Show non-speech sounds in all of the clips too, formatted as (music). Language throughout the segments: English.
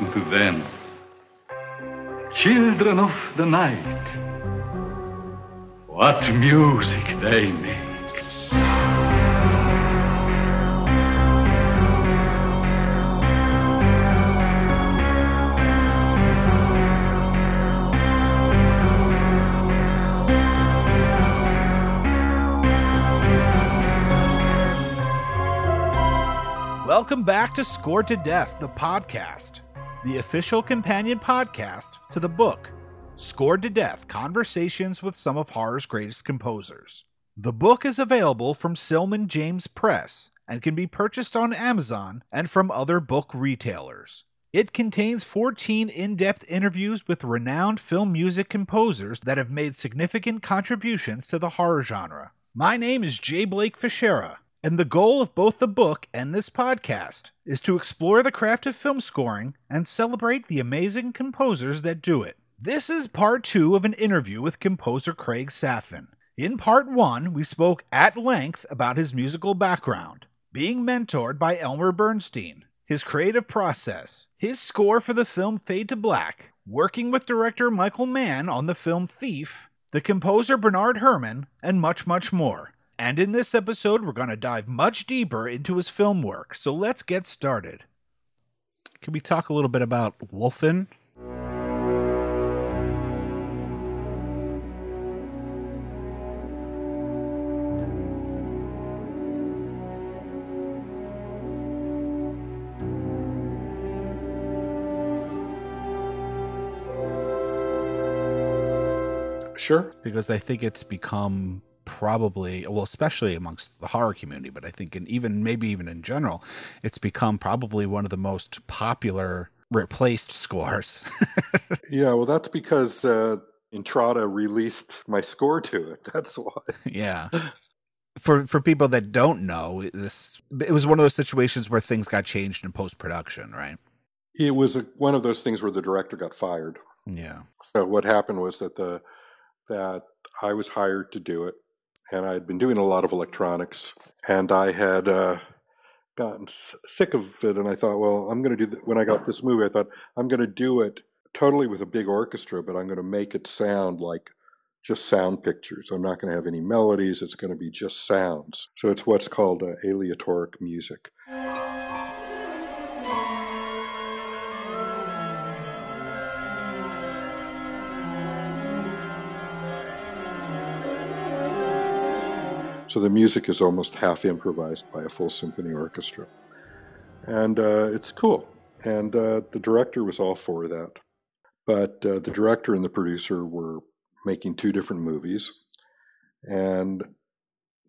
listen to them. Children of the night. What music they make. Welcome back to Scored to Death, the podcast, the official companion podcast to the book Scored to Death Conversations with Some of Horror's Greatest Composers. The book is available from Silman James Press and can be purchased on Amazon and from other book retailers. It contains 14 in depth interviews with renowned film music composers that have made significant contributions to the horror genre. My name is J. Blake Fischera, and the goal of both the book and this podcast is to explore the craft of film scoring and celebrate the amazing composers that do it. This is part two of an interview with composer Craig Safan. In part one, we spoke at length about his musical background, being mentored by Elmer Bernstein, his creative process, his score for the film Fade to Black, working with director Michael Mann on the film Thief, the composer Bernard Herrmann, and much, much more. And in this episode, we're going to dive much deeper into his film work. So let's get started. Can we talk a little bit about Wolfen? Sure. Because I think it's become probably well especially amongst the horror community but i think and even maybe even in general it's become probably one of the most popular replaced scores. (laughs) Yeah well that's because uh intrada released my score to it (laughs) that's why. Yeah. For for people that don't know this it was one of those situations where things got changed in post-production right? It was a, one of those things where the director got fired. Yeah. So what happened was that the that i was hired to do it and I had been doing a lot of electronics, and I had uh, gotten sick of it. And I thought, well, I'm going to do. When I got this movie, I thought I'm going to do it totally with a big orchestra, but I'm going to make it sound like just sound pictures. I'm not going to have any melodies. It's going to be just sounds. So it's what's called uh, aleatoric music. So the music is almost half improvised by a full symphony orchestra. And uh, it's cool. And uh, the director was all for that. But uh, the director and the producer were making two different movies. And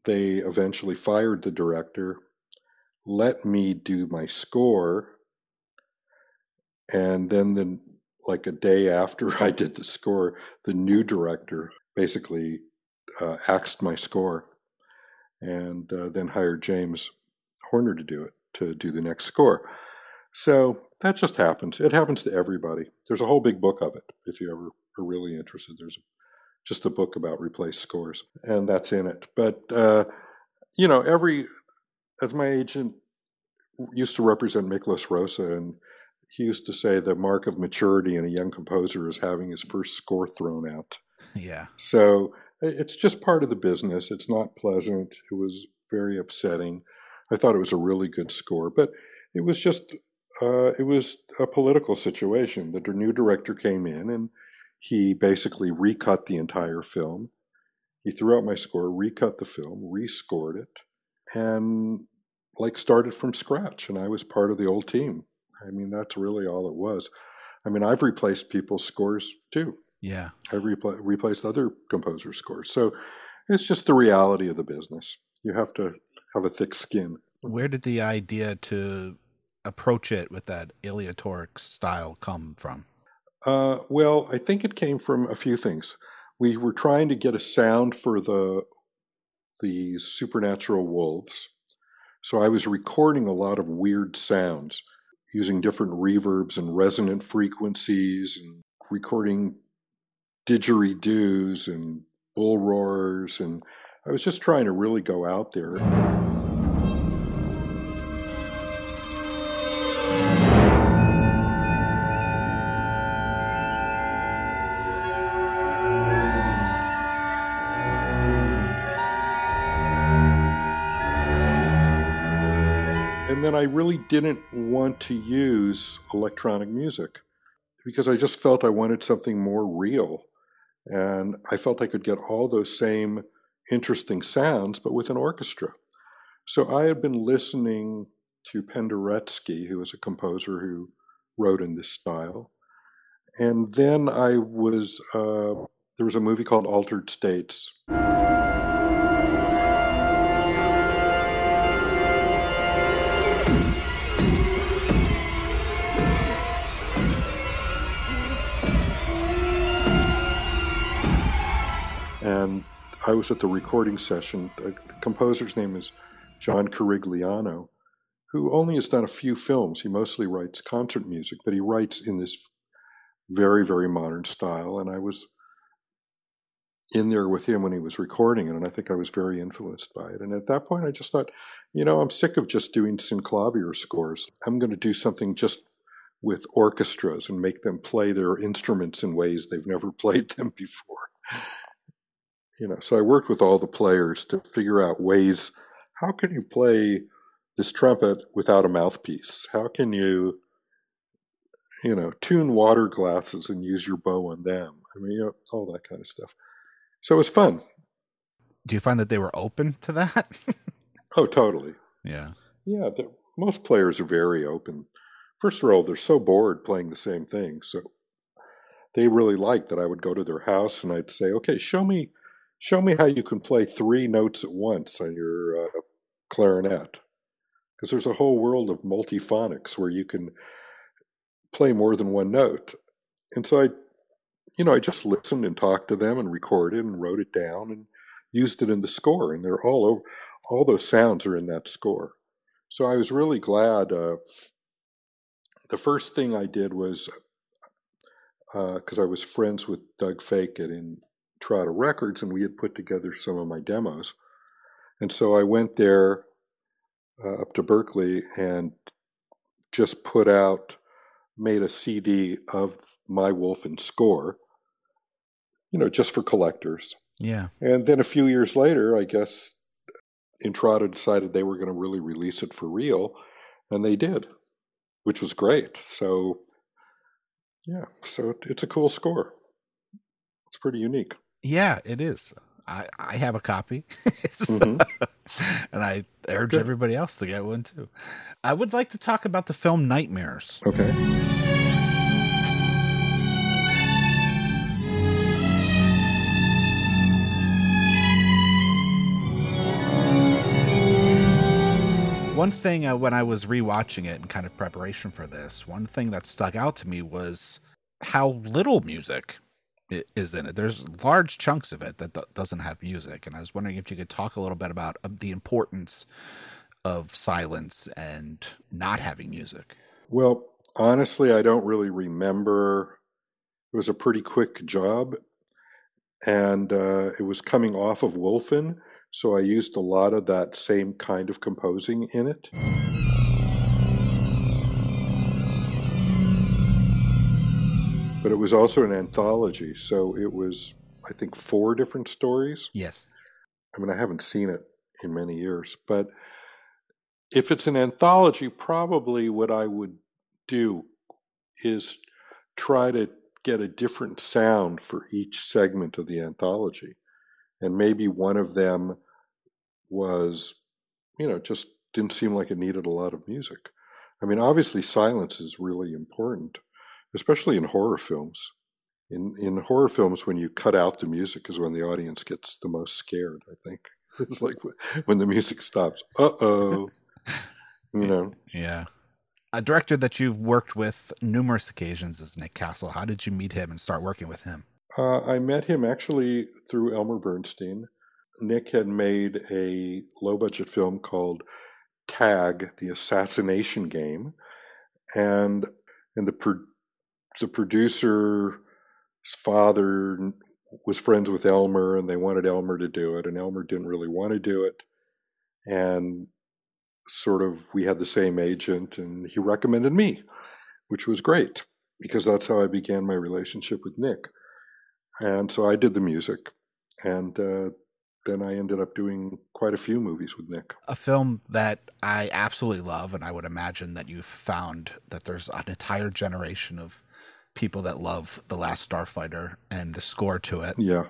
they eventually fired the director, let me do my score. And then, the, like a day after (laughs) I did the score, the new director basically uh, axed my score and uh, then hired James Horner to do it, to do the next score. So that just happens. It happens to everybody. There's a whole big book of it if you ever are really interested. There's just a book about replaced scores, and that's in it. But, uh, you know, every, as my agent used to represent Miklos Rozsa, and he used to say the mark of maturity in a young composer is having his first score thrown out. (laughs) Yeah. So it's just part of the business. It's not pleasant. It was very upsetting. I thought it was a really good score, but it was just uh, it was a political situation. The new director came in and he basically recut the entire film. He threw out my score, recut the film, rescored it, and like started from scratch. And I was part of the old team. I mean, that's really all it was. I mean, I've replaced people's scores too. Yeah. I've repl- replaced other composer scores. So it's just the reality of the business. You have to have a thick skin. Where did the idea to approach it with that aleatoric style come from? Uh, well, I think it came from a few things. We were trying to get a sound for the the supernatural wolves. So I was recording a lot of weird sounds using different reverbs and resonant frequencies and recording didgeridoos and bull roars, and I was just trying to really go out there. And then I really didn't want to use electronic music because I just felt I wanted something more real. And I felt I could get all those same interesting sounds, but with an orchestra. So I had been listening to Penderecki, who was a composer who wrote in this style. And then I was, uh, there was a movie called Altered States. And I was at the recording session. The composer's name is John Corigliano, who only has done a few films. He mostly writes concert music, but he writes in this very, very modern style. And I was in there with him when he was recording it, and I think I was very influenced by it. And at that point, I just thought, you know, I'm sick of just doing synclavier scores. I'm going to do something just with orchestras and make them play their instruments in ways they've never (laughs) played them before. You know, so I worked with all the players to figure out ways. How can you play this trumpet without a mouthpiece? How can you, you know, tune water glasses and use your bow on them? I mean, you know, all that kind of stuff. So it was fun. Do you find that they were open to that? (laughs) oh, totally. Yeah. Yeah. The, most players are very open. First of all, they're so bored playing the same thing. So they really liked that I would go to their house and I'd say, okay, show me, show me how you can play three notes at once on your uh, clarinet. Because there's a whole world of multiphonics where you can play more than one note. And so I you know, I just listened and talked to them and recorded and wrote it down and used it in the score. And they're all over, all those sounds are in that score. So I was really glad. Uh, the first thing I did was because uh, I was friends with Doug Fake at Intrada Records, and we had put together some of my demos. And so I went there uh, up to Berkeley and just put out, made a CD of my Wolfen score you know, just for collectors. Yeah. And then a few years later, I guess Intrada decided they were going to really release it for real, and they did, which was great. So, yeah, so it's a cool score. It's pretty unique. Yeah, it is. I, I have a copy, (laughs) mm-hmm. and I urge Good. everybody else to get one too. I would like to talk about the film Nightmares. Okay. one thing uh, when I was rewatching it in kind of preparation for this, one thing that stuck out to me was how little music is in it. There's large chunks of it that doesn't have music, and I was wondering if you could talk a little bit about uh, the importance of silence and not having music. Well, honestly, I don't really remember. It was a pretty quick job, and uh, it was coming off of Wolfen so I used a lot of that same kind of composing in it. But it was also an anthology, so it was, I think, four different stories. Yes. I mean, I haven't seen it in many years, but if it's an anthology, probably what I would do is try to get a different sound for each segment of the anthology and maybe one of them was, you know, just didn't seem like it needed a lot of music. I mean, obviously, silence is really important, especially in horror films. In in horror films, when you cut out the music is when the audience gets the most scared. I think (laughs) it's like when the music stops. Uh oh, you (laughs) know. Yeah. A director that you've worked with numerous occasions is Nick Castle. How did you meet him and start working with him? Uh, I met him actually through Elmer Bernstein. Nick had made a low budget film called Tag, the Assassination Game, and and the the producer's father was friends with Elmer, and they wanted Elmer to do it, and Elmer didn't really want to do it, and sort of we had the same agent, and he recommended me, which was great because that's how I began my relationship with Nick. And so I did the music, and uh, then I ended up doing quite a few movies with Nick. A film that I absolutely love, and I would imagine that you've found that there's an entire generation of people that love The Last Starfighter and the score to it. Yeah.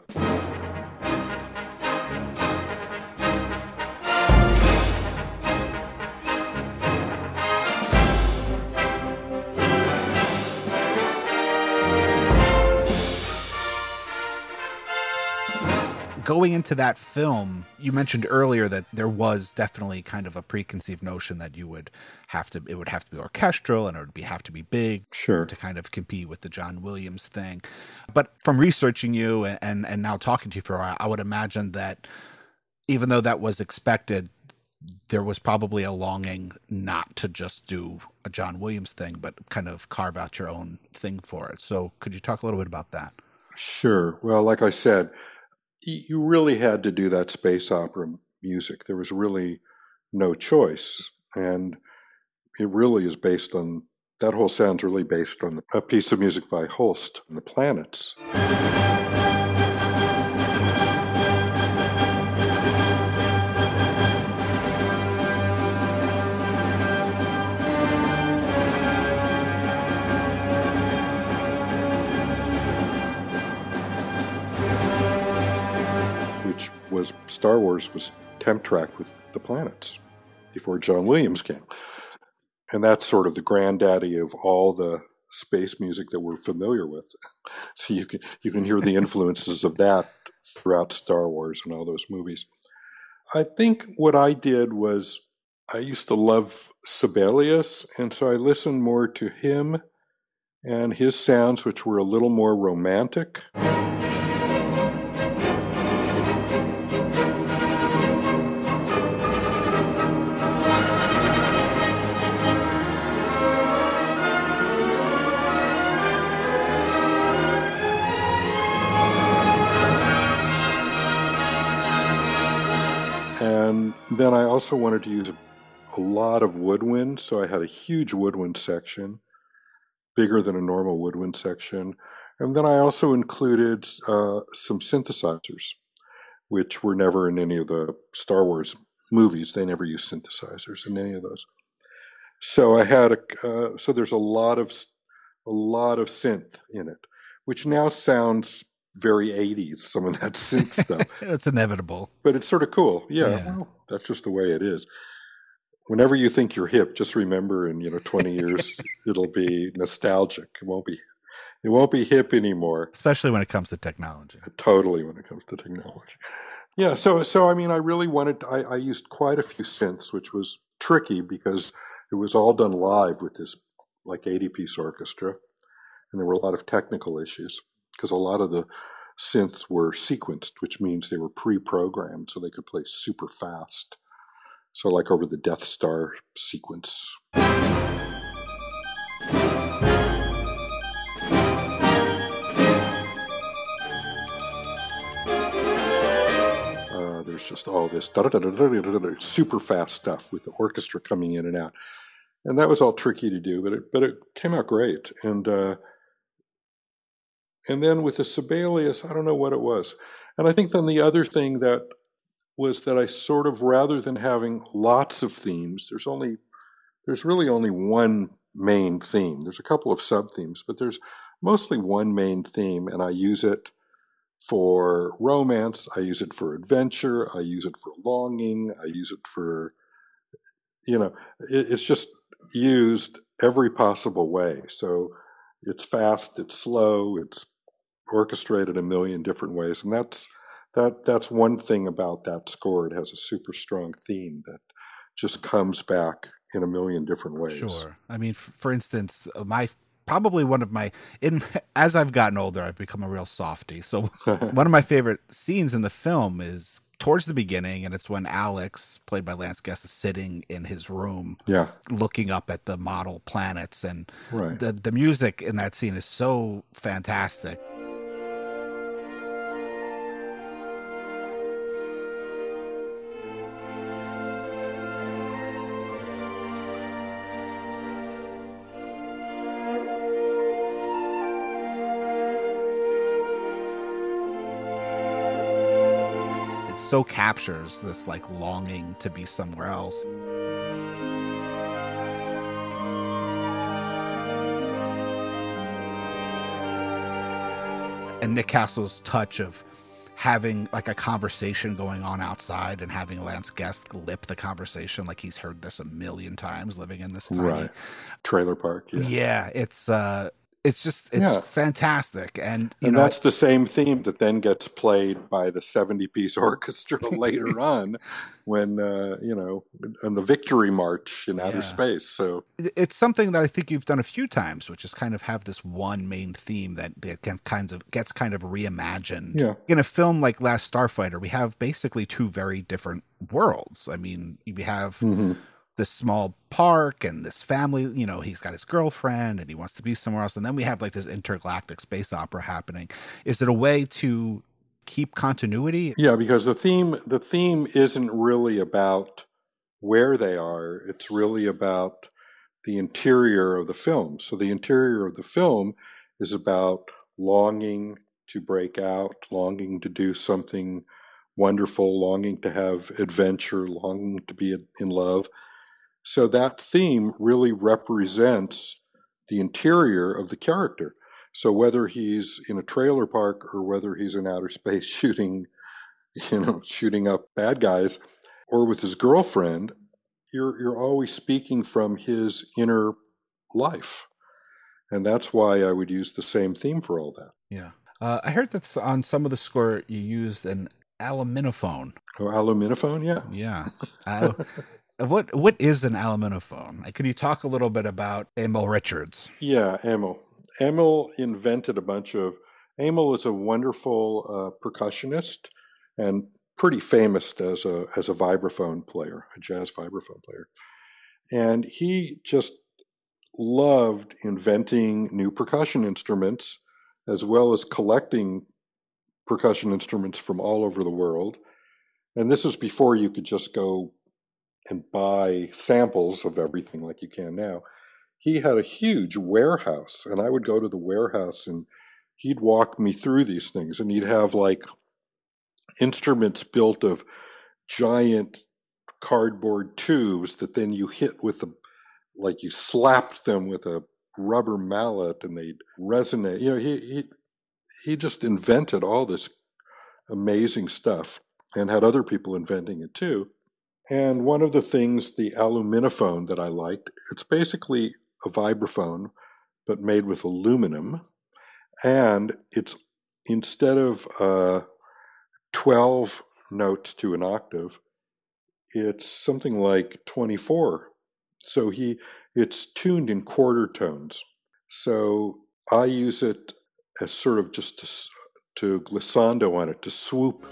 Going into that film, you mentioned earlier that there was definitely kind of a preconceived notion that you would have to it would have to be orchestral and it would be have to be big sure. to kind of compete with the John Williams thing. But from researching you and and now talking to you for a while, I would imagine that even though that was expected, there was probably a longing not to just do a John Williams thing, but kind of carve out your own thing for it. So could you talk a little bit about that? Sure. Well, like I said, you really had to do that space opera music. There was really no choice. And it really is based on that whole sound's really based on a piece of music by Holst, The Planets. Star Wars was temp track with the planets before John Williams came. And that's sort of the granddaddy of all the space music that we're familiar with. (laughs) So you can you can hear the (laughs) influences of that throughout Star Wars and all those movies. I think what I did was I used to love Sibelius, and so I listened more to him and his sounds, which were a little more romantic. Then I also wanted to use a, lot of woodwind, so I had a huge woodwind section, bigger than a normal woodwind section. And then I also included uh, some synthesizers, which were never in any of the Star Wars movies. They never used synthesizers in any of those. So I had a uh, so there's a lot of a lot of synth in it, which now sounds very 80s, some of that (laughs) synth stuff. (laughs) it's inevitable. But it's sort of cool. Yeah, yeah. Well, that's just the way it is. Whenever you think you're hip, just remember in, you know, 20 (laughs) years it'll be nostalgic. It won't be it won't be hip anymore. Especially when it comes to technology. Totally when it comes to technology. Yeah, so so I mean I really wanted I, I used quite a few synths, which was tricky because it was all done live with this like 80 piece orchestra. And there were a lot of technical issues because a lot of the synths were sequenced, which means they were pre-programmed so they could play super fast. So like over the Death Star sequence. Uh, there's just all this super fast stuff with the orchestra coming in and out, and that was all tricky to do, but it but it came out great. And uh, and then with the Sibelius, I don't know what it was. And I think then the other thing that was that I sort of, rather than having lots of themes, there's only, there's really only one main theme. There's a couple of sub themes, but there's mostly one main theme, and I use it for romance, I use it for adventure, I use it for longing, I use it for, you know, it's just used every possible way. So it's fast, it's slow, it's orchestrated a million different ways, and that's that that's one thing about that score. It has a super strong theme that just comes back in a million different ways. Sure. I mean, f- for instance, uh, my probably one of my in (laughs) as I've gotten older, I've become a real softy. So (laughs) one of my favorite scenes in the film is towards the beginning, and it's when Alex, played by Lance Guest, is sitting in his room, yeah, looking up at the model planets, and right. the the music in that scene is so fantastic. So captures this like longing to be somewhere else. And Nick Castle's touch of having like a conversation going on outside and having Lance Guest lip the conversation like he's heard this a million times living in this tiny Right. Trailer park. Yeah. yeah, it's uh it's just it's Yeah. fantastic and you and know that's the same theme that then gets played by the 70 piece (laughs) orchestra (laughs) later on when uh, you know on the victory march in outer Yeah. space so it's something that I think you've done a few times, which is kind of have this one main theme that, that can kind of gets kind of reimagined. Yeah. In a film like Last Starfighter, we have basically two very different worlds. I mean, we have mhm. This small park and this family, you know, he's got his girlfriend and he wants to be somewhere else. And then we have like this intergalactic space opera happening. Is it a way to keep continuity? yeah because the theme the theme isn't really about where they are it's really about the interior of the film so the interior of the film is about longing to break out longing to do something wonderful longing to have adventure longing to be in love so that theme really represents the interior of the character so whether he's in a trailer park or whether he's in outer space (laughs) shooting you know shooting up bad guys or with his girlfriend you're you're always speaking from his inner life and that's why i would use the same theme for all that Yeah. Uh, I heard that on some of the score you used an aluminophone. oh aluminophone yeah Yeah. (laughs) Al- what what is an aluminophone? Like, you talk a little bit about Emil Richards? yeah emil emil invented a bunch of emil is a wonderful uh, percussionist and pretty famous as a as a vibraphone player a jazz vibraphone player and he just loved inventing new percussion instruments as well as collecting percussion instruments from all over the world. And this is before you could just go and buy samples of everything like you can now. He had a huge warehouse, and I would go to the warehouse and he'd walk me through these things, and he'd have like instruments built of giant cardboard tubes that then you hit with a like you slapped them with a rubber mallet and they'd resonate. You know, he he he just invented all this amazing stuff and had other people inventing it too. And one of the things, the aluminophone that I liked, it's basically a vibraphone, but made with aluminum. And it's instead of uh, 12 notes to an octave, it's something like 24. So he it's tuned in quarter tones. So I use it as sort of just to, to glissando on it, to swoop.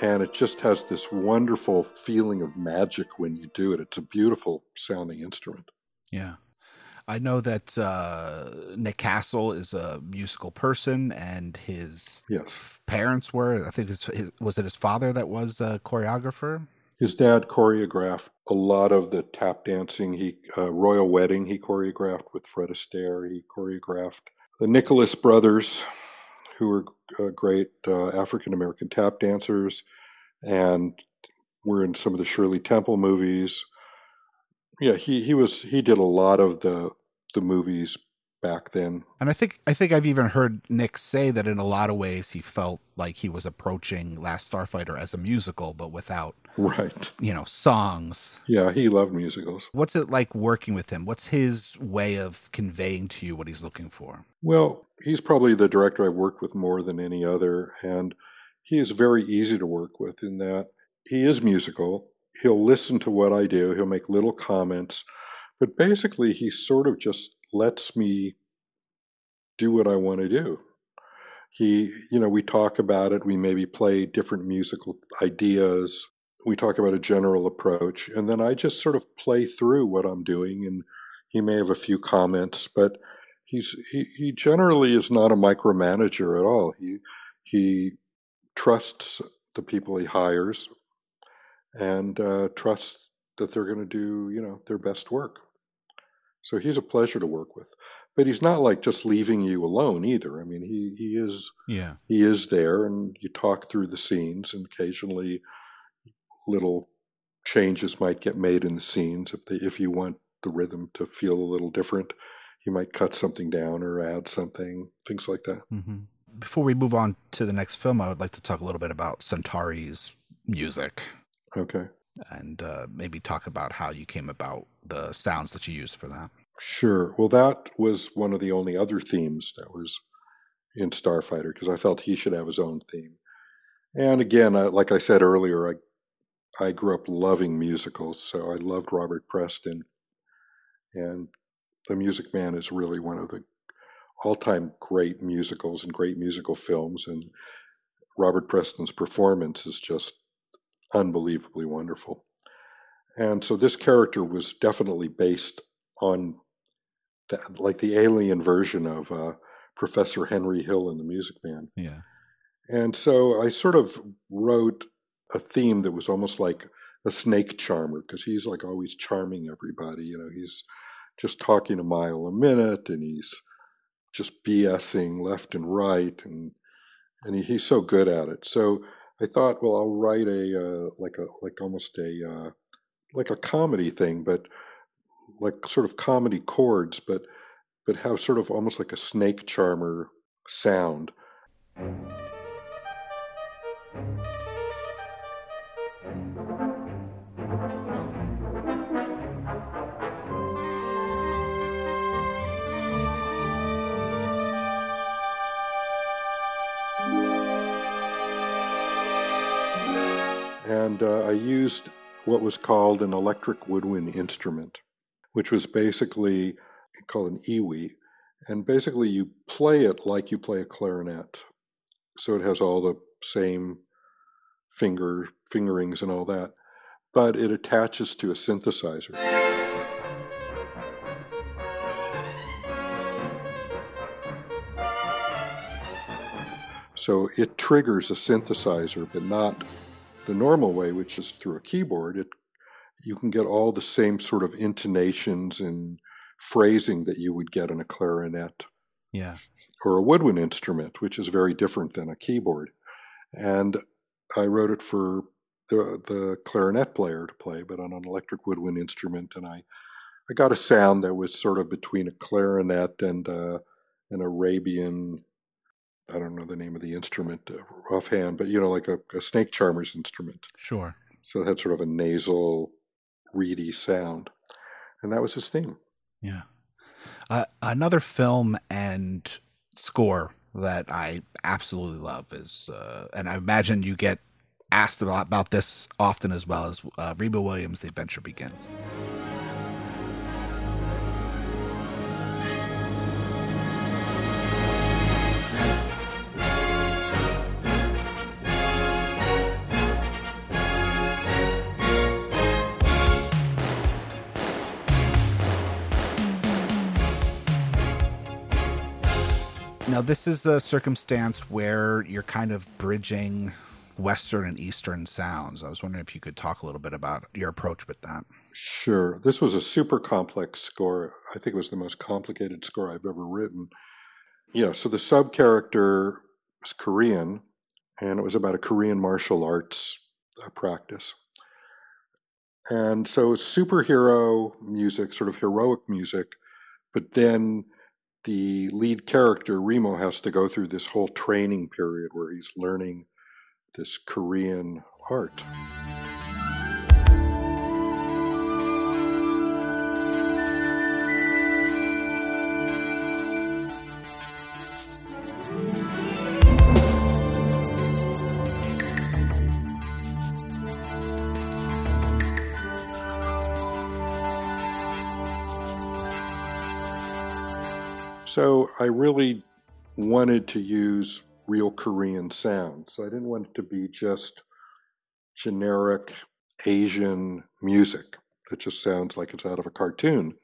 And it just has this wonderful feeling of magic when you do it. It's a beautiful sounding instrument. Yeah. I know that uh, Nick Castle is a musical person, and his Yes. parents were. I think his, his was it his father that was a choreographer. His dad choreographed a lot of the tap dancing. He uh, Royal Wedding he choreographed with Fred Astaire. He choreographed the Nicholas brothers, who were uh, great uh, African American tap dancers, and were in some of the Shirley Temple movies. Yeah, he he was he did a lot of the the movies back then. And I think I think I've even heard Nick say that in a lot of ways he felt like he was approaching Last Starfighter as a musical, but without Right. you know songs. Yeah, he loved musicals. What's it like working with him? What's his way of conveying to you what he's looking for? Well, he's probably the director I've worked with more than any other, and he is very easy to work with in that he is musical. He'll listen to what I do, he'll make little comments, but basically, he sort of just lets me do what I want to do. He, you know, we talk about it, we maybe play different musical ideas, we talk about a general approach, and then I just sort of play through what I'm doing, and he may have a few comments, but he's he, he generally is not a micromanager at all. He he trusts the people he hires and uh, trusts that they're going to do you know their best work. So he's a pleasure to work with. but he's not like just leaving you alone either. I mean, he he is Yeah. he is there, and you talk through the scenes, and occasionally little changes might get made in the scenes if they, if you want the rhythm to feel a little different. You might cut something down or add something, things like that. Mm-hmm. Before we move on to the next film, I would like to talk a little bit about Centauri's music Okay. And uh, maybe talk about how you came about the sounds that you used for that. Sure. Well, that was one of the only other themes that was in Starfighter because I felt he should have his own theme. And again, I, like I said earlier, I I grew up loving musicals, so I loved Robert Preston, and The Music Man is really one of the all-time great musicals and great musical films. And Robert Preston's performance is just unbelievably wonderful. And so this character was definitely based on that, like the alien version of uh, Professor Henry Hill in The Music Man. Yeah. And so I sort of wrote a theme that was almost like a snake charmer because he's like always charming everybody. You know, he's just talking a mile a minute and he's just BSing left and right and and he, he's so good at it. So I thought, well, I'll write a uh, like a like almost a uh, like a comedy thing, but like sort of comedy chords, but but have sort of almost like a snake charmer sound. And uh, I used what was called an electric woodwind instrument, which was basically called an EWI, and basically you play it like you play a clarinet. So it has all the same finger fingerings and all that, but it attaches to a synthesizer. So it triggers a synthesizer, but not the normal way, which is through a keyboard. It you can get all the same sort of intonations and phrasing that you would get in a clarinet Yeah. or a woodwind instrument, which is very different than a keyboard. And I wrote it for the, the clarinet player to play, but on an electric woodwind instrument. And I, I got a sound that was sort of between a clarinet and uh, an Arabian, I don't know the name of the instrument uh, offhand, but you know, like a, a snake charmer's instrument. Sure. So it had sort of a nasal, reedy sound. And that was his theme. Yeah. Uh, another film and score that I absolutely love is, uh, and I imagine you get asked about, about this often as well as uh, Remo Williams' The Adventure Begins. Now, this is a circumstance where you're kind of bridging Western and Eastern sounds. I was wondering if you could talk a little bit about your approach with that. Sure. This was a super complex score. I think it was the most complicated score I've ever written. Yeah, so the sub character was Korean, and it was about a Korean martial arts uh, practice. And so superhero music, sort of heroic music, but then the lead character, Remo, has to go through this whole training period where he's learning this Korean art. So I really wanted to use real Korean sounds. I didn't want it to be just generic Asian music that just sounds like it's out of a cartoon.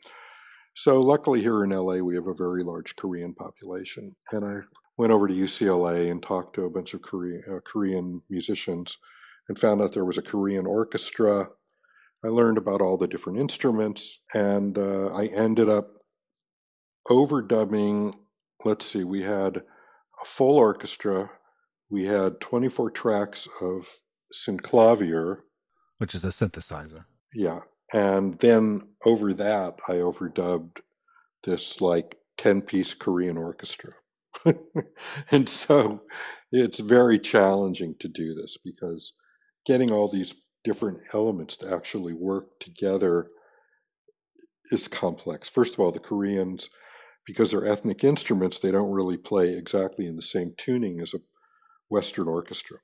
So luckily here in LA we have a very large Korean population, and I went over to UCLA and talked to a bunch of Korean, uh, Korean musicians and found out there was a Korean orchestra. I learned about all the different instruments, and uh, I ended up overdubbing. Let's see, we had a full orchestra. We had 24 tracks of synclavier, which is a synthesizer. Yeah. And then over that, I overdubbed this like 10 piece Korean orchestra. (laughs) and so it's very challenging to do this because getting all these different elements to actually work together is complex. First of all, the Koreans, because they're ethnic instruments, they don't really play exactly in the same tuning as a Western orchestra.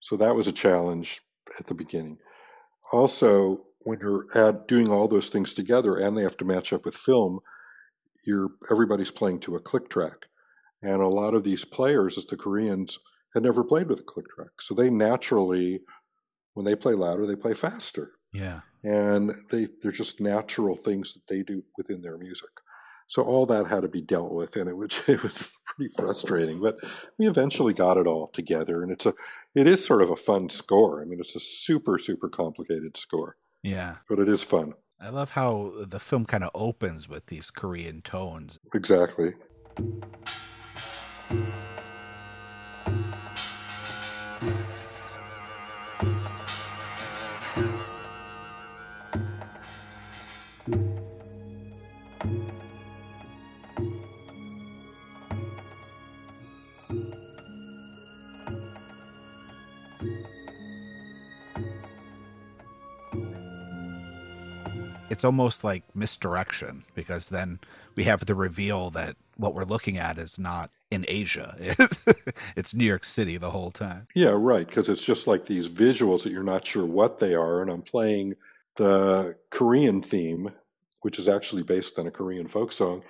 So that was a challenge at the beginning. Also, when you're at doing all those things together and they have to match up with film, you're everybody's playing to a click track. And a lot of these players, as the Koreans, had never played with a click track. So they naturally, when they play louder, they play faster. Yeah. And they they're just natural things that they do within their music. So all that had to be dealt with, and it was (laughs) it was pretty frustrating. But we eventually got it all together, and it's a it is sort of a fun score. I mean, it's a super super complicated score. Yeah, but it is fun. I love how the film kind of opens with these Korean tones. Exactly. It's almost like misdirection because then we have the reveal that what we're looking at is not in Asia. (laughs) It's, New York City the whole time. Yeah, right. Because it's just like these visuals that you're not sure what they are. And I'm playing the Korean theme, which is actually based on a Korean folk song,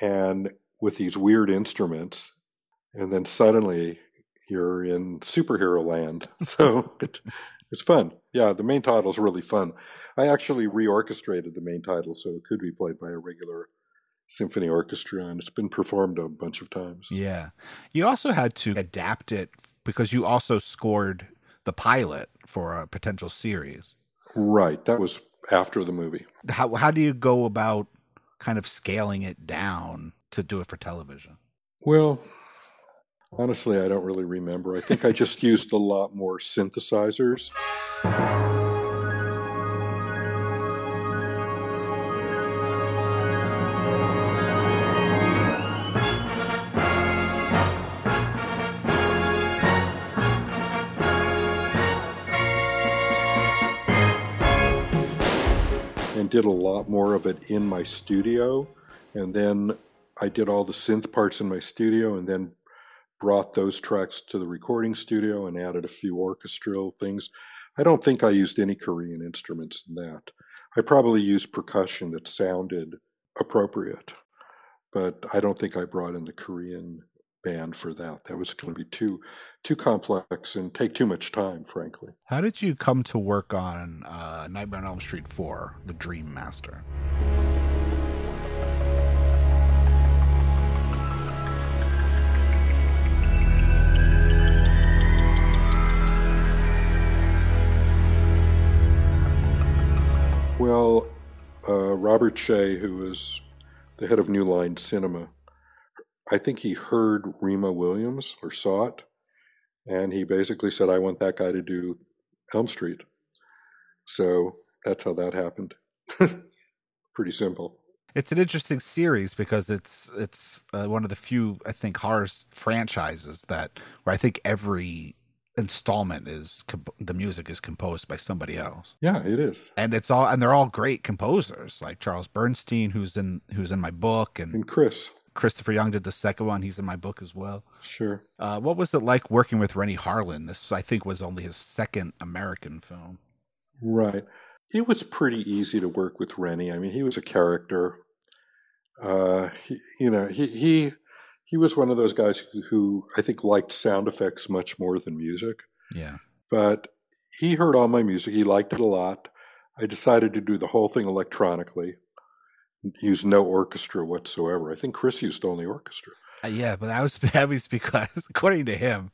and with these weird instruments. And then suddenly you're in superhero land. (laughs) So it, it's fun. Yeah, the main title is really fun. I actually reorchestrated the main title so it could be played by a regular symphony orchestra, and it's been performed a bunch of times. Yeah. You also had to adapt it because you also scored the pilot for a potential series. Right. That was after the movie. How, how do you go about kind of scaling it down to do it for television? Well, honestly, I don't really remember. I think I just used a lot more synthesizers. And did a lot more of it in my studio. And then I did all the synth parts in my studio and then brought those tracks to the recording studio and added a few orchestral things. I don't think I used any Korean instruments in that. I probably used percussion that sounded appropriate, but I don't think I brought in the Korean band for that. That was going to be too too complex and take too much time, frankly. How did you come to work on uh, Nightmare on Elm Street 4, The Dream Master? Well, uh, Robert Shaye, who was the head of New Line Cinema, I think he heard Remo Williams or saw it, and he basically said, "I want that guy to do Elm Street." So that's how that happened. (laughs) Pretty simple. It's an interesting series because it's it's uh, one of the few I think horror franchises that where I think every installment is comp- the music is composed by somebody else. Yeah, it is. And it's all and they're all great composers like Charles Bernstein who's in who's in my book and, and Chris Christopher Young did the second one. He's in my book as well. Sure. Uh, what was it like working with Renny Harlin? This, I think, was only his second American film. Right. It was pretty easy to work with Renny. I mean, he was a character. Uh, he, you know, he he he was one of those guys who, who I think liked sound effects much more than music. Yeah. But he heard all my music. He liked it a lot. I decided to do the whole thing electronically use no orchestra whatsoever. I think Chris used only orchestra. Uh, yeah, but that was (laughs) that was because, according to him,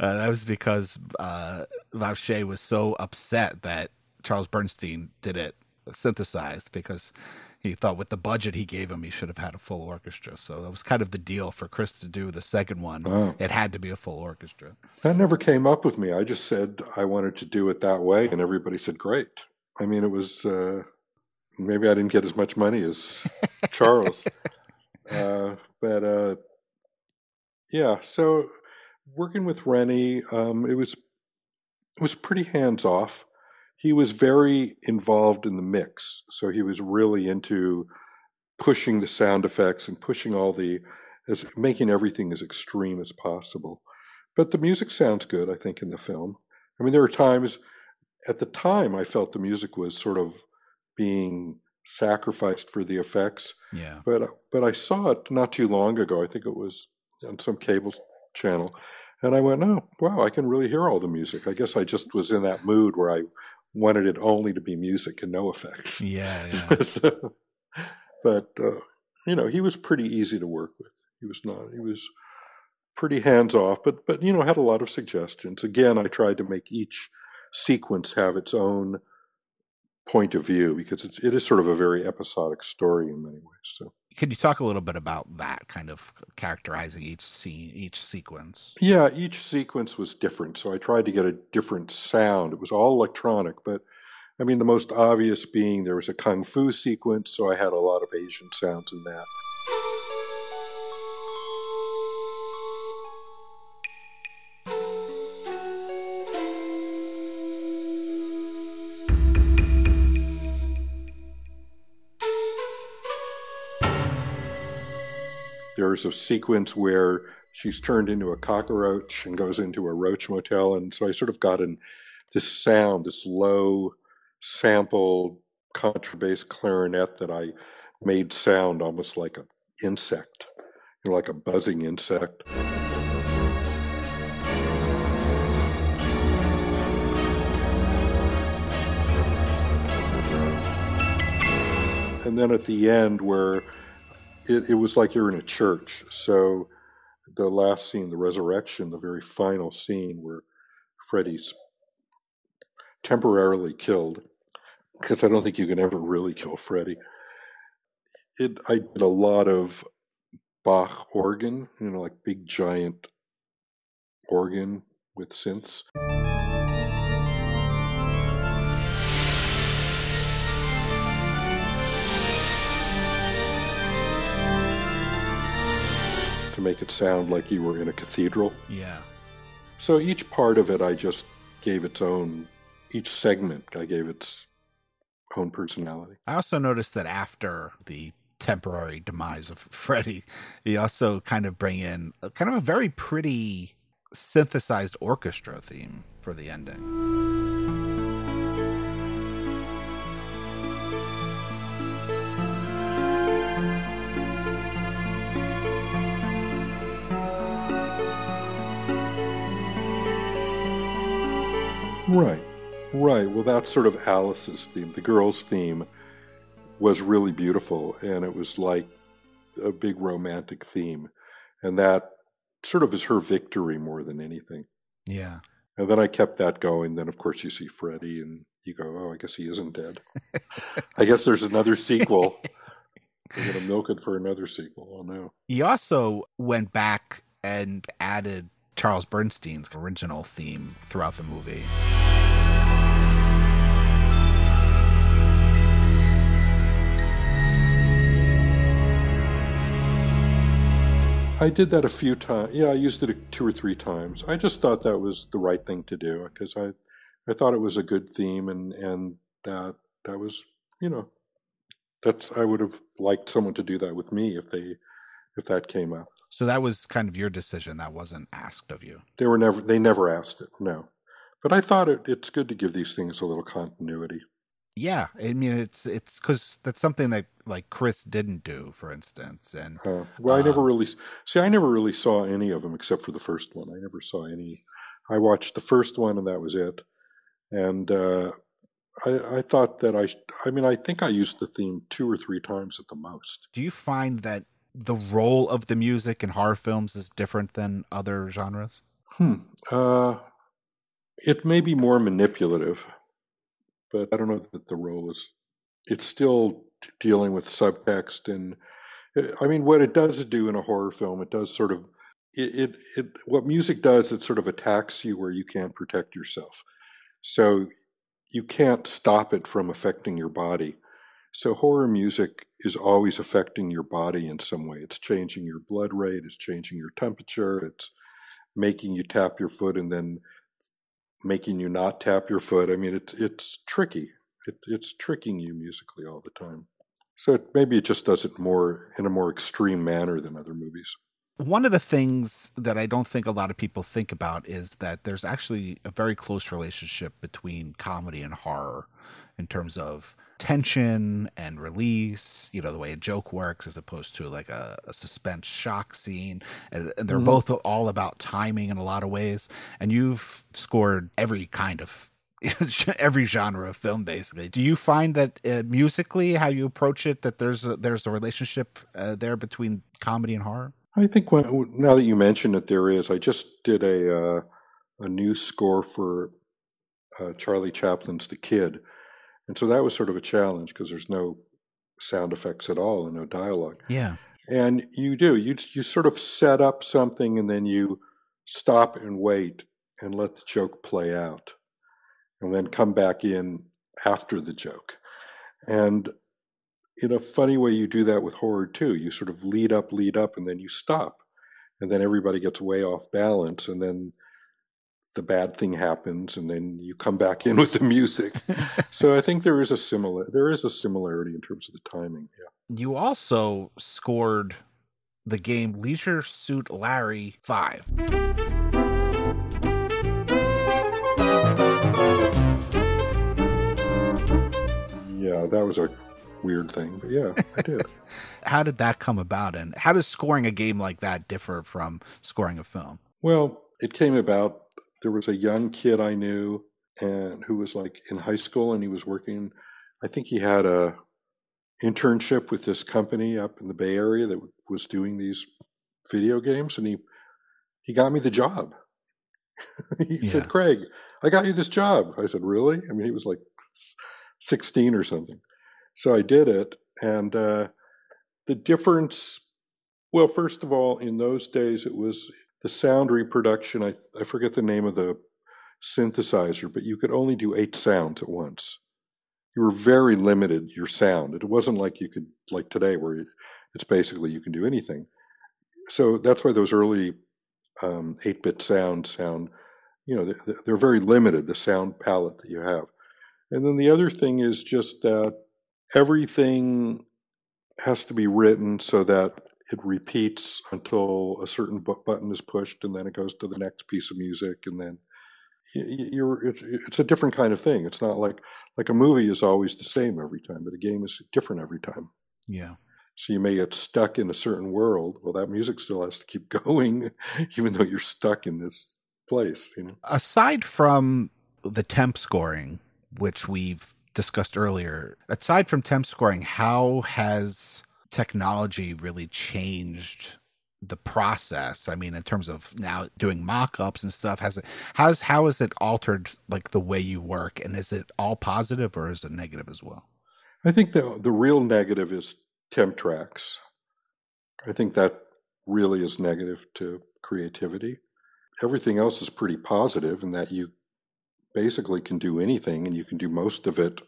uh, that was because uh, was so upset that Charles Bernstein did it synthesized because he thought with the budget he gave him, he should have had a full orchestra. So that was kind of the deal for Chris to do the second one. Oh. It had to be a full orchestra. That never came up with me. I just said I wanted to do it that way, and everybody said, great. I mean, it was uh, maybe I didn't get as much money as (laughs) Charles. uh, but uh, yeah, so working with Renny, um, it was it was pretty hands off. He was very involved in the mix, so he was really into pushing the sound effects and pushing all the as making everything as extreme as possible. But the music sounds good, I think, in the film. I mean, there are times at the time I felt the music was sort of being sacrificed for the effects. Yeah. But but I saw it not too long ago. I think it was on some cable channel, and I went, "Oh, wow! I can really hear all the music." I guess I just was in that mood where I wanted it only to be music and no effects. Yeah. yeah. (laughs) so, but uh, you know, he was pretty easy to work with. He was not. He was pretty hands off, but but you know, had a lot of suggestions. Again, I tried to make each sequence have its own point of view because it's it is sort of a very episodic story in many ways. So Could you talk a little bit about that kind of characterizing each scene, each sequence? yeah, each sequence was different. So I tried to get a different sound. It was all electronic, but I mean the most obvious being there was a kung fu sequence, so I had a lot of Asian sounds in that. There's a sequence where she's turned into a cockroach and goes into a roach motel, and so I sort of got in this sound, this low sample contrabass clarinet that I made sound almost like an insect, like a buzzing insect. And then at the end, where it, it was like you're in a church. So the last scene, the resurrection, the very final scene where Freddy's temporarily killed, because I don't think you can ever really kill Freddy. It I did a lot of Bach organ, you know, like big giant organ with synths. Make it sound like you were in a cathedral. Yeah. So each part of it, I just gave its own, each segment, I gave its own personality. I also noticed that after the temporary demise of (laughs) Freddy, he also kind of bring in a, kind of a very pretty synthesized orchestra theme for the ending. Right, right. Well, that's sort of Alice's theme. The girl's theme was really beautiful, and it was like a big romantic theme. And that sort of is her victory more than anything. Yeah. And then I kept that going. Then, of course, you see Freddy, and you go, "Oh, I guess he isn't dead." (laughs) I guess there's another sequel. They're gonna milk it for another sequel. Oh no! He also went back and added Charles Bernstein's original theme throughout the movie. I did that a few times. Yeah, I used it two or three times. I just thought that was the right thing to do because I, I thought it was a good theme, and and that that was you know, that's I would have liked someone to do that with me if they, if that came up. So that was kind of your decision. That wasn't asked of you. They were never they never asked it. No, but I thought it, it's good to give these things a little continuity. Yeah, I mean it's it's because that's something that like Chris didn't do, for instance, and Uh, well, I never Um, really see. I never really saw any of them except for the first one. I never saw any. I watched the first one, and that was it. And uh, I, I thought that I. I mean, I think I used the theme two or three times at the most. do you find that the role of the music in horror films is different than other genres? Hmm. Uh, it may be more manipulative, but I don't know that the role is. It's still dealing with subtext and I mean, what it does do in a horror film, it does sort of it, it, it what music does, it sort of attacks you where you can't protect yourself. So you can't stop it from affecting your body. So horror music is always affecting your body in some way. It's changing your blood rate, it's changing your temperature, it's making you tap your foot and then making you not tap your foot. I mean, it's it's tricky. It, it's tricking you musically all the time. So it, maybe it just does it more in a more extreme manner than other movies. One of the things that I don't think a lot of people think about is that there's actually a very close relationship between comedy and horror in terms of tension and release, you know, the way a joke works as opposed to like a, a suspense shock scene. And, and they're mm-hmm. both all about timing in a lot of ways. And you've scored every kind of (laughs) every genre of film basically do you find that uh, musically how you approach it that there's a, there's a relationship uh, there between comedy and horror i think when, now that you mention it there is i just did a uh, a new score for uh, charlie chaplin's the kid and so that was sort of a challenge because there's no sound effects at all and no dialogue yeah and you do you you sort of set up something and then you stop and wait and let the joke play out and then come back in after the joke. And in a funny way, you do that with horror too. You sort of lead up, lead up, and then you stop. And then everybody gets way off balance. And then the bad thing happens and then you come back in with the music. (laughs) so I think there is a similar there is a similarity in terms of the timing. Yeah. You also scored the game Leisure Suit Larry 5. yeah, that was a weird thing, but yeah, I did. (laughs) how did that come about, and how does scoring a game like that differ from scoring a film? Well, it came about. There was a young kid I knew, and who was like in high school, and he was working. I think he had a internship with this company up in the Bay Area that was doing these video games, and he he got me the job. (laughs) he yeah. said, "Craig, I got you this job." I said, "Really?" I mean, he was like 16 or something. So I did it. And uh, the difference, well, first of all, in those days, it was the sound reproduction. I, I forget the name of the synthesizer, but you could only do eight sounds at once. You were very limited, your sound. It wasn't like you could, like today, where it's basically you can do anything. So that's why those early um, 8 bit sounds sound, you know, they're, they're very limited, the sound palette that you have. And then the other thing is just that everything has to be written so that it repeats until a certain button is pushed and then it goes to the next piece of music and then you're it's a different kind of thing. It's not like like a movie is always the same every time but a game is different every time. Yeah. So you may get stuck in a certain world. Well that music still has to keep (laughs) going even though you're stuck in this place you know? Aside from the temp scoring which we've discussed earlier, aside from temp scoring, how has technology really changed the process? I mean, in terms of now doing mock-ups and stuff, has it how's how has it altered like the way you work, and is it all positive or is it negative as well? I think the the real negative is temp tracks. I think that really is negative to creativity. Everything else is pretty positive in that you basically can do anything and you can do most of it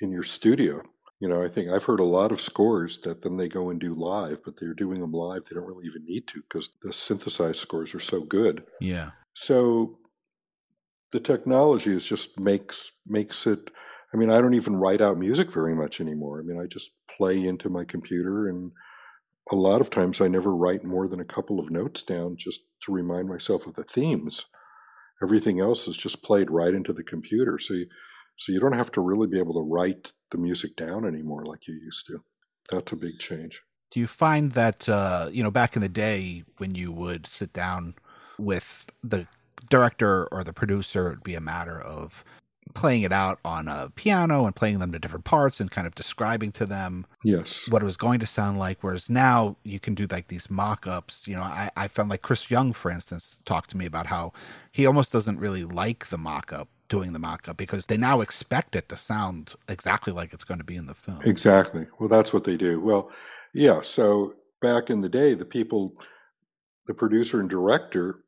in your studio. You know, I think I've heard a lot of scores that then they go and do live, but they're doing them live. They don't really even need to because the synthesized scores are so good. Yeah. So the technology is just makes makes it I mean, I don't even write out music very much anymore. I mean, I just play into my computer and a lot of times I never write more than a couple of notes down just to remind myself of the themes everything else is just played right into the computer. So you, so you don't have to really be able to write the music down anymore like you used to. That's a big change. Do you find that uh, you know back in the day when you would sit down with the director or the producer, it'd be a matter of playing it out on a piano and playing them to different parts and kind of describing to them yes what it was going to sound like whereas now you can do like these mock-ups you know I, I found like chris young for instance talked to me about how he almost doesn't really like the mock-up doing the mock-up because they now expect it to sound exactly like it's going to be in the film. Exactly. Well, that's what they do. Well, yeah. So back in the day, the people, the producer and director,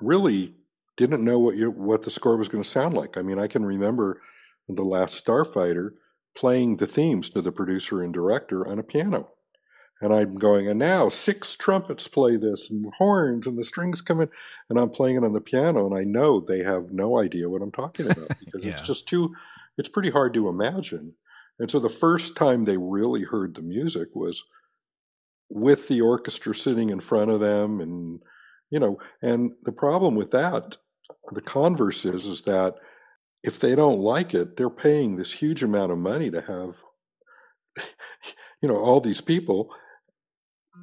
really didn't know what you, what the score was going to sound like. I mean, I can remember the last Starfighter playing the themes to the producer and director on a piano. And I'm going, and now six trumpets play this, and horns, and the strings come in, and I'm playing it on the piano, and I know they have no idea what I'm talking (laughs) about because Yeah. it's just too, it's pretty hard to imagine. And so the first time they really heard the music was with the orchestra sitting in front of them, and you know, and the problem with that, the converse is, is that if they don't like it, they're paying this huge amount of money to have, (laughs) you know, all these people,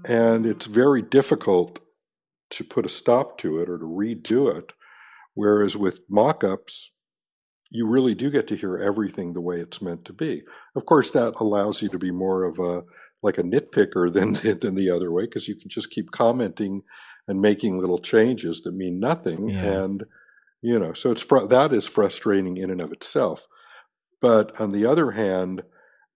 and it's very difficult to put a stop to it or to redo it. Whereas with mock-ups, you really do get to hear everything the way it's meant to be. Of course, that allows you to be more of a like a nitpicker (laughs) than than the other way because you can just keep commenting and making little changes that mean nothing Yeah. and you know so it's fr- that is frustrating in and of itself but on the other hand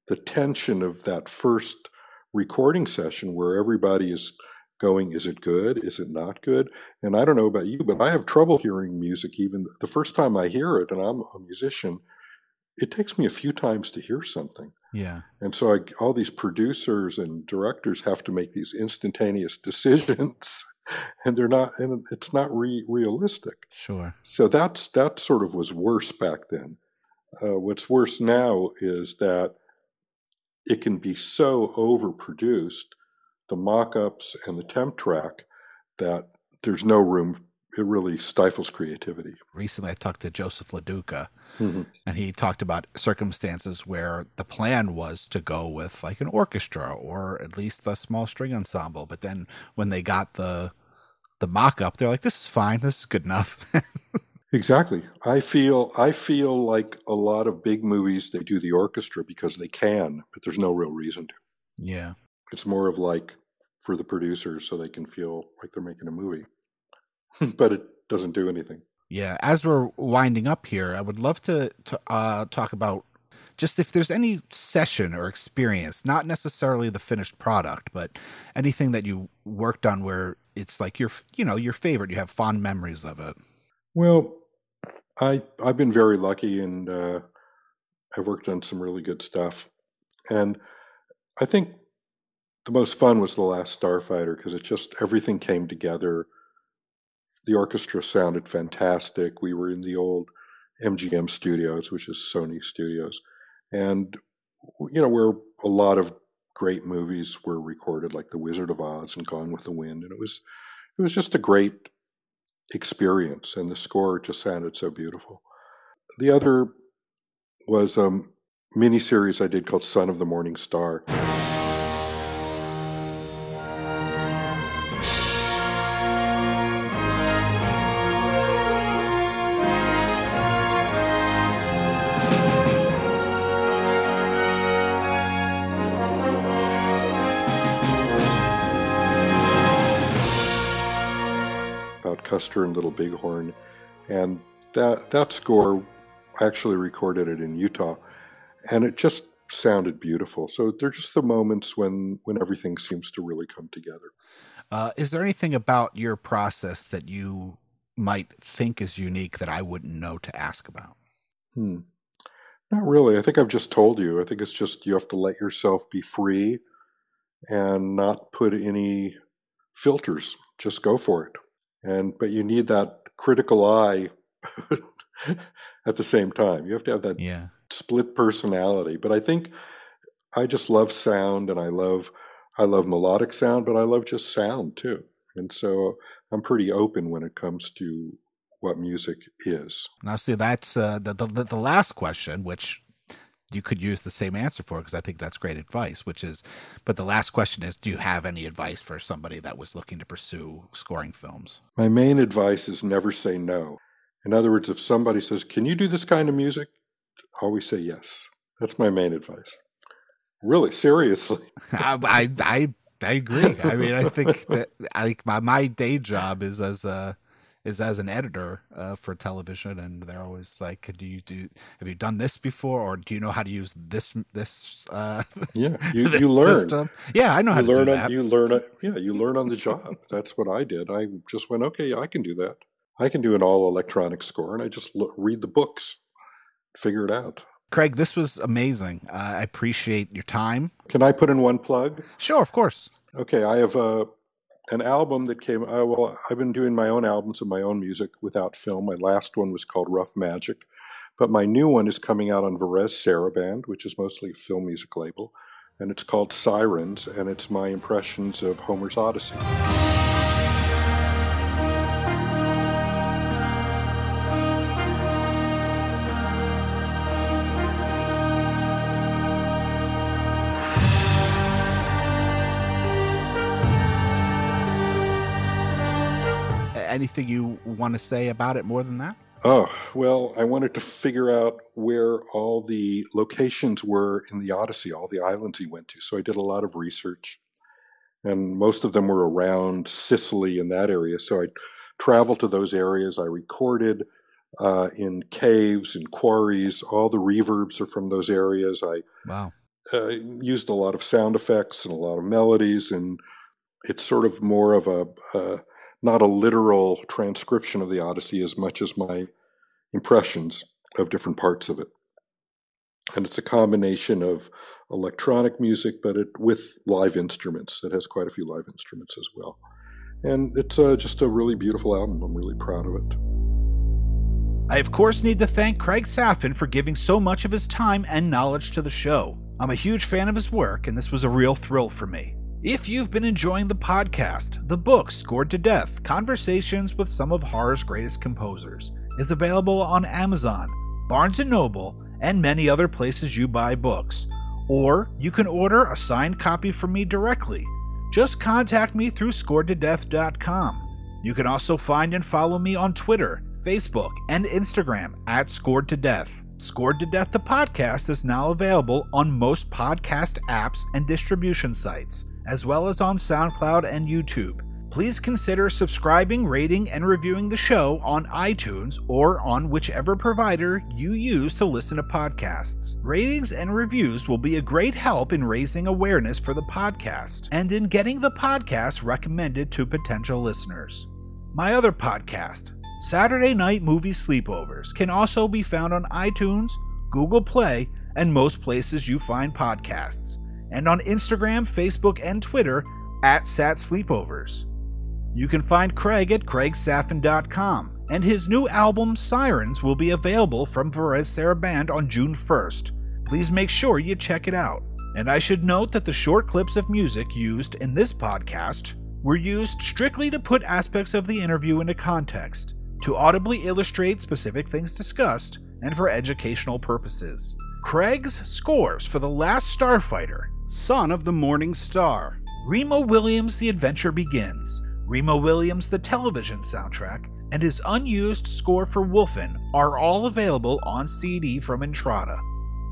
the tension of that first recording session where everybody is going is it good is it not good and i don't know about you but i have trouble hearing music even the first time i hear it and i'm a musician it takes me a few times to hear something Yeah. and so I, all these producers and directors have to make these instantaneous (laughs) decisions, and they're not, and it's not re- realistic. Sure. So that's that sort of was worse back then. Uh, what's worse now is that it can be so overproduced, the mock-ups and the temp track, that there's no room. It really stifles creativity. Recently, I talked to Joseph LaDuca, Mhm. and he talked about circumstances where the plan was to go with like an orchestra or at least a small string ensemble. But then when they got the the mock up, they're like, "This is fine. This is good enough." (laughs) Exactly. I feel I feel like a lot of big movies they do the orchestra because they can, but there's no real reason to. yeah. It's more of like for the producers so they can feel like they're making a movie. (laughs) but it doesn't do anything. Yeah, as we're winding up here, I would love to to uh, talk about just if there's any session or experience, not necessarily the finished product, but anything that you worked on where it's like your you know your favorite, you have fond memories of it. Well, I I've been very lucky and uh, I've worked on some really good stuff. And I think the most fun was the last Starfighter because it just everything came together. The orchestra sounded fantastic. We were in the old MGM studios, which is Sony Studios, and you know where a lot of great movies were recorded, like The Wizard of Oz and Gone with the Wind, and it was it was just a great experience, and the score just sounded so beautiful. The other was um, a mini series I did called Son of the Morning Star. And Little Bighorn, and that that score I actually recorded it in Utah, and it just sounded beautiful. So they're just the moments when when everything seems to really come together. Uh, is there anything about your process that you might think is unique that I wouldn't know to ask about? Hmm. Not really. I think I've just told you. I think it's just you have to let yourself be free and not put any filters. Just go for it. And but you need that critical eye (laughs) at the same time. You have to have that Yeah. split personality. But I think I just love sound and I love I love melodic sound, but I love just sound too. And so I'm pretty open when it comes to what music is. Now, see, that's uh, the, the the last question, which you could use the same answer for because I think that's great advice. Which is, but the last question is, do you have any advice for somebody that was looking to pursue scoring films? My main advice is never say no. In other words, if somebody says, Can you do this kind of music? Always say yes. That's my main advice. Really, seriously. (laughs) I, I I I agree. I mean, I think that I, my my day job is as a is as an editor uh, for television, and they're always like, "Do you do? Have you done this before, or do you know how to use this this?" Uh, yeah, (laughs) you, you learn. System? Yeah, I know how you to learn do on, that. You learn it. Yeah, you learn on the job. That's what I did. I just went, okay, I can do that. I can do an all electronic score, and I just look, read the books, figure it out. Craig, this was amazing. Uh, I appreciate your time. Can I put in one plug? Sure, of course. Okay, I have uh, an album that came. Uh, well, I've been doing my own albums of my own music without film. My last one was called Rough Magic, but my new one is coming out on Varese Sarabande, which is mostly a film music label, and it's called Sirens, and it's my impressions of Homer's Odyssey. Anything you want to say about it more than that? Oh, well, I wanted to figure out where all the locations were in the Odyssey, all the islands he went to. So I did a lot of research, and most of them were around Sicily and that area. So I traveled to those areas. I recorded uh, in caves and quarries. All the reverbs are from those areas. I wow. uh, used a lot of sound effects and a lot of melodies, and it's sort of more of a. Uh, not a literal transcription of the Odyssey as much as my impressions of different parts of it. And it's a combination of electronic music, but it, with live instruments. It has quite a few live instruments as well. And it's uh, just a really beautiful album. I'm really proud of it. I, of course, need to thank Craig Safan for giving so much of his time and knowledge to the show. I'm a huge fan of his work, and this was a real thrill for me. If you've been enjoying the podcast, the book Scored to Death Conversations with Some of Horror's Greatest Composers is available on Amazon, Barnes & Noble, and many other places you buy books. Or you can order a signed copy from me directly. Just contact me through scoredtodeath.com. You can also find and follow me on Twitter, Facebook, and Instagram at Scored to Death. Scored to Death the podcast is now available on most podcast apps and distribution sites as well as on SoundCloud and YouTube. Please consider subscribing, rating, and reviewing the show on iTunes or on whichever provider you use to listen to podcasts. Ratings and reviews will be a great help in raising awareness for the podcast and in getting the podcast recommended to potential listeners. My other podcast, Saturday Night Movie Sleepovers, can also be found on iTunes, Google Play, and most places you find podcasts and on Instagram, Facebook, and Twitter at Sat Sleepovers. You can find Craig at craigsafan.com, and his new album Sirens will be available from Varese Sarabande on June 1st. Please make sure you check it out. And I should note that the short clips of music used in this podcast were used strictly to put aspects of the interview into context, to audibly illustrate specific things discussed, and for educational purposes. Craig's scores for The Last Starfighter Son of the Morning Star. Remo Williams' The Adventure Begins. Remo Williams' The Television Soundtrack, and his unused score for Wolfen are all available on CD from Intrada.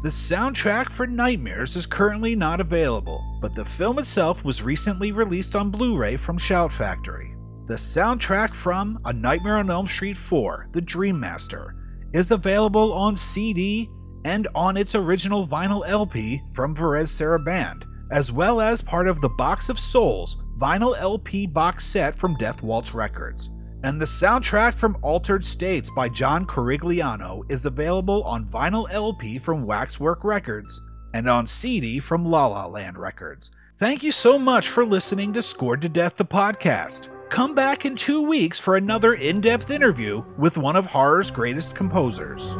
The soundtrack for Nightmares is currently not available, but the film itself was recently released on Blu ray from Shout Factory. The soundtrack from A Nightmare on Elm Street 4, The Dream Master, is available on CD and on its original vinyl LP from Verez Varese Sarabande, as well as part of the Box of Souls vinyl LP box set from Death Waltz Records. And the soundtrack from Altered States by John Corigliano is available on vinyl LP from Waxwork Records and on CD from La La Land Records. Thank you so much for listening to Scored to Death the podcast. Come back in two weeks for another in depth interview with one of horror's greatest composers.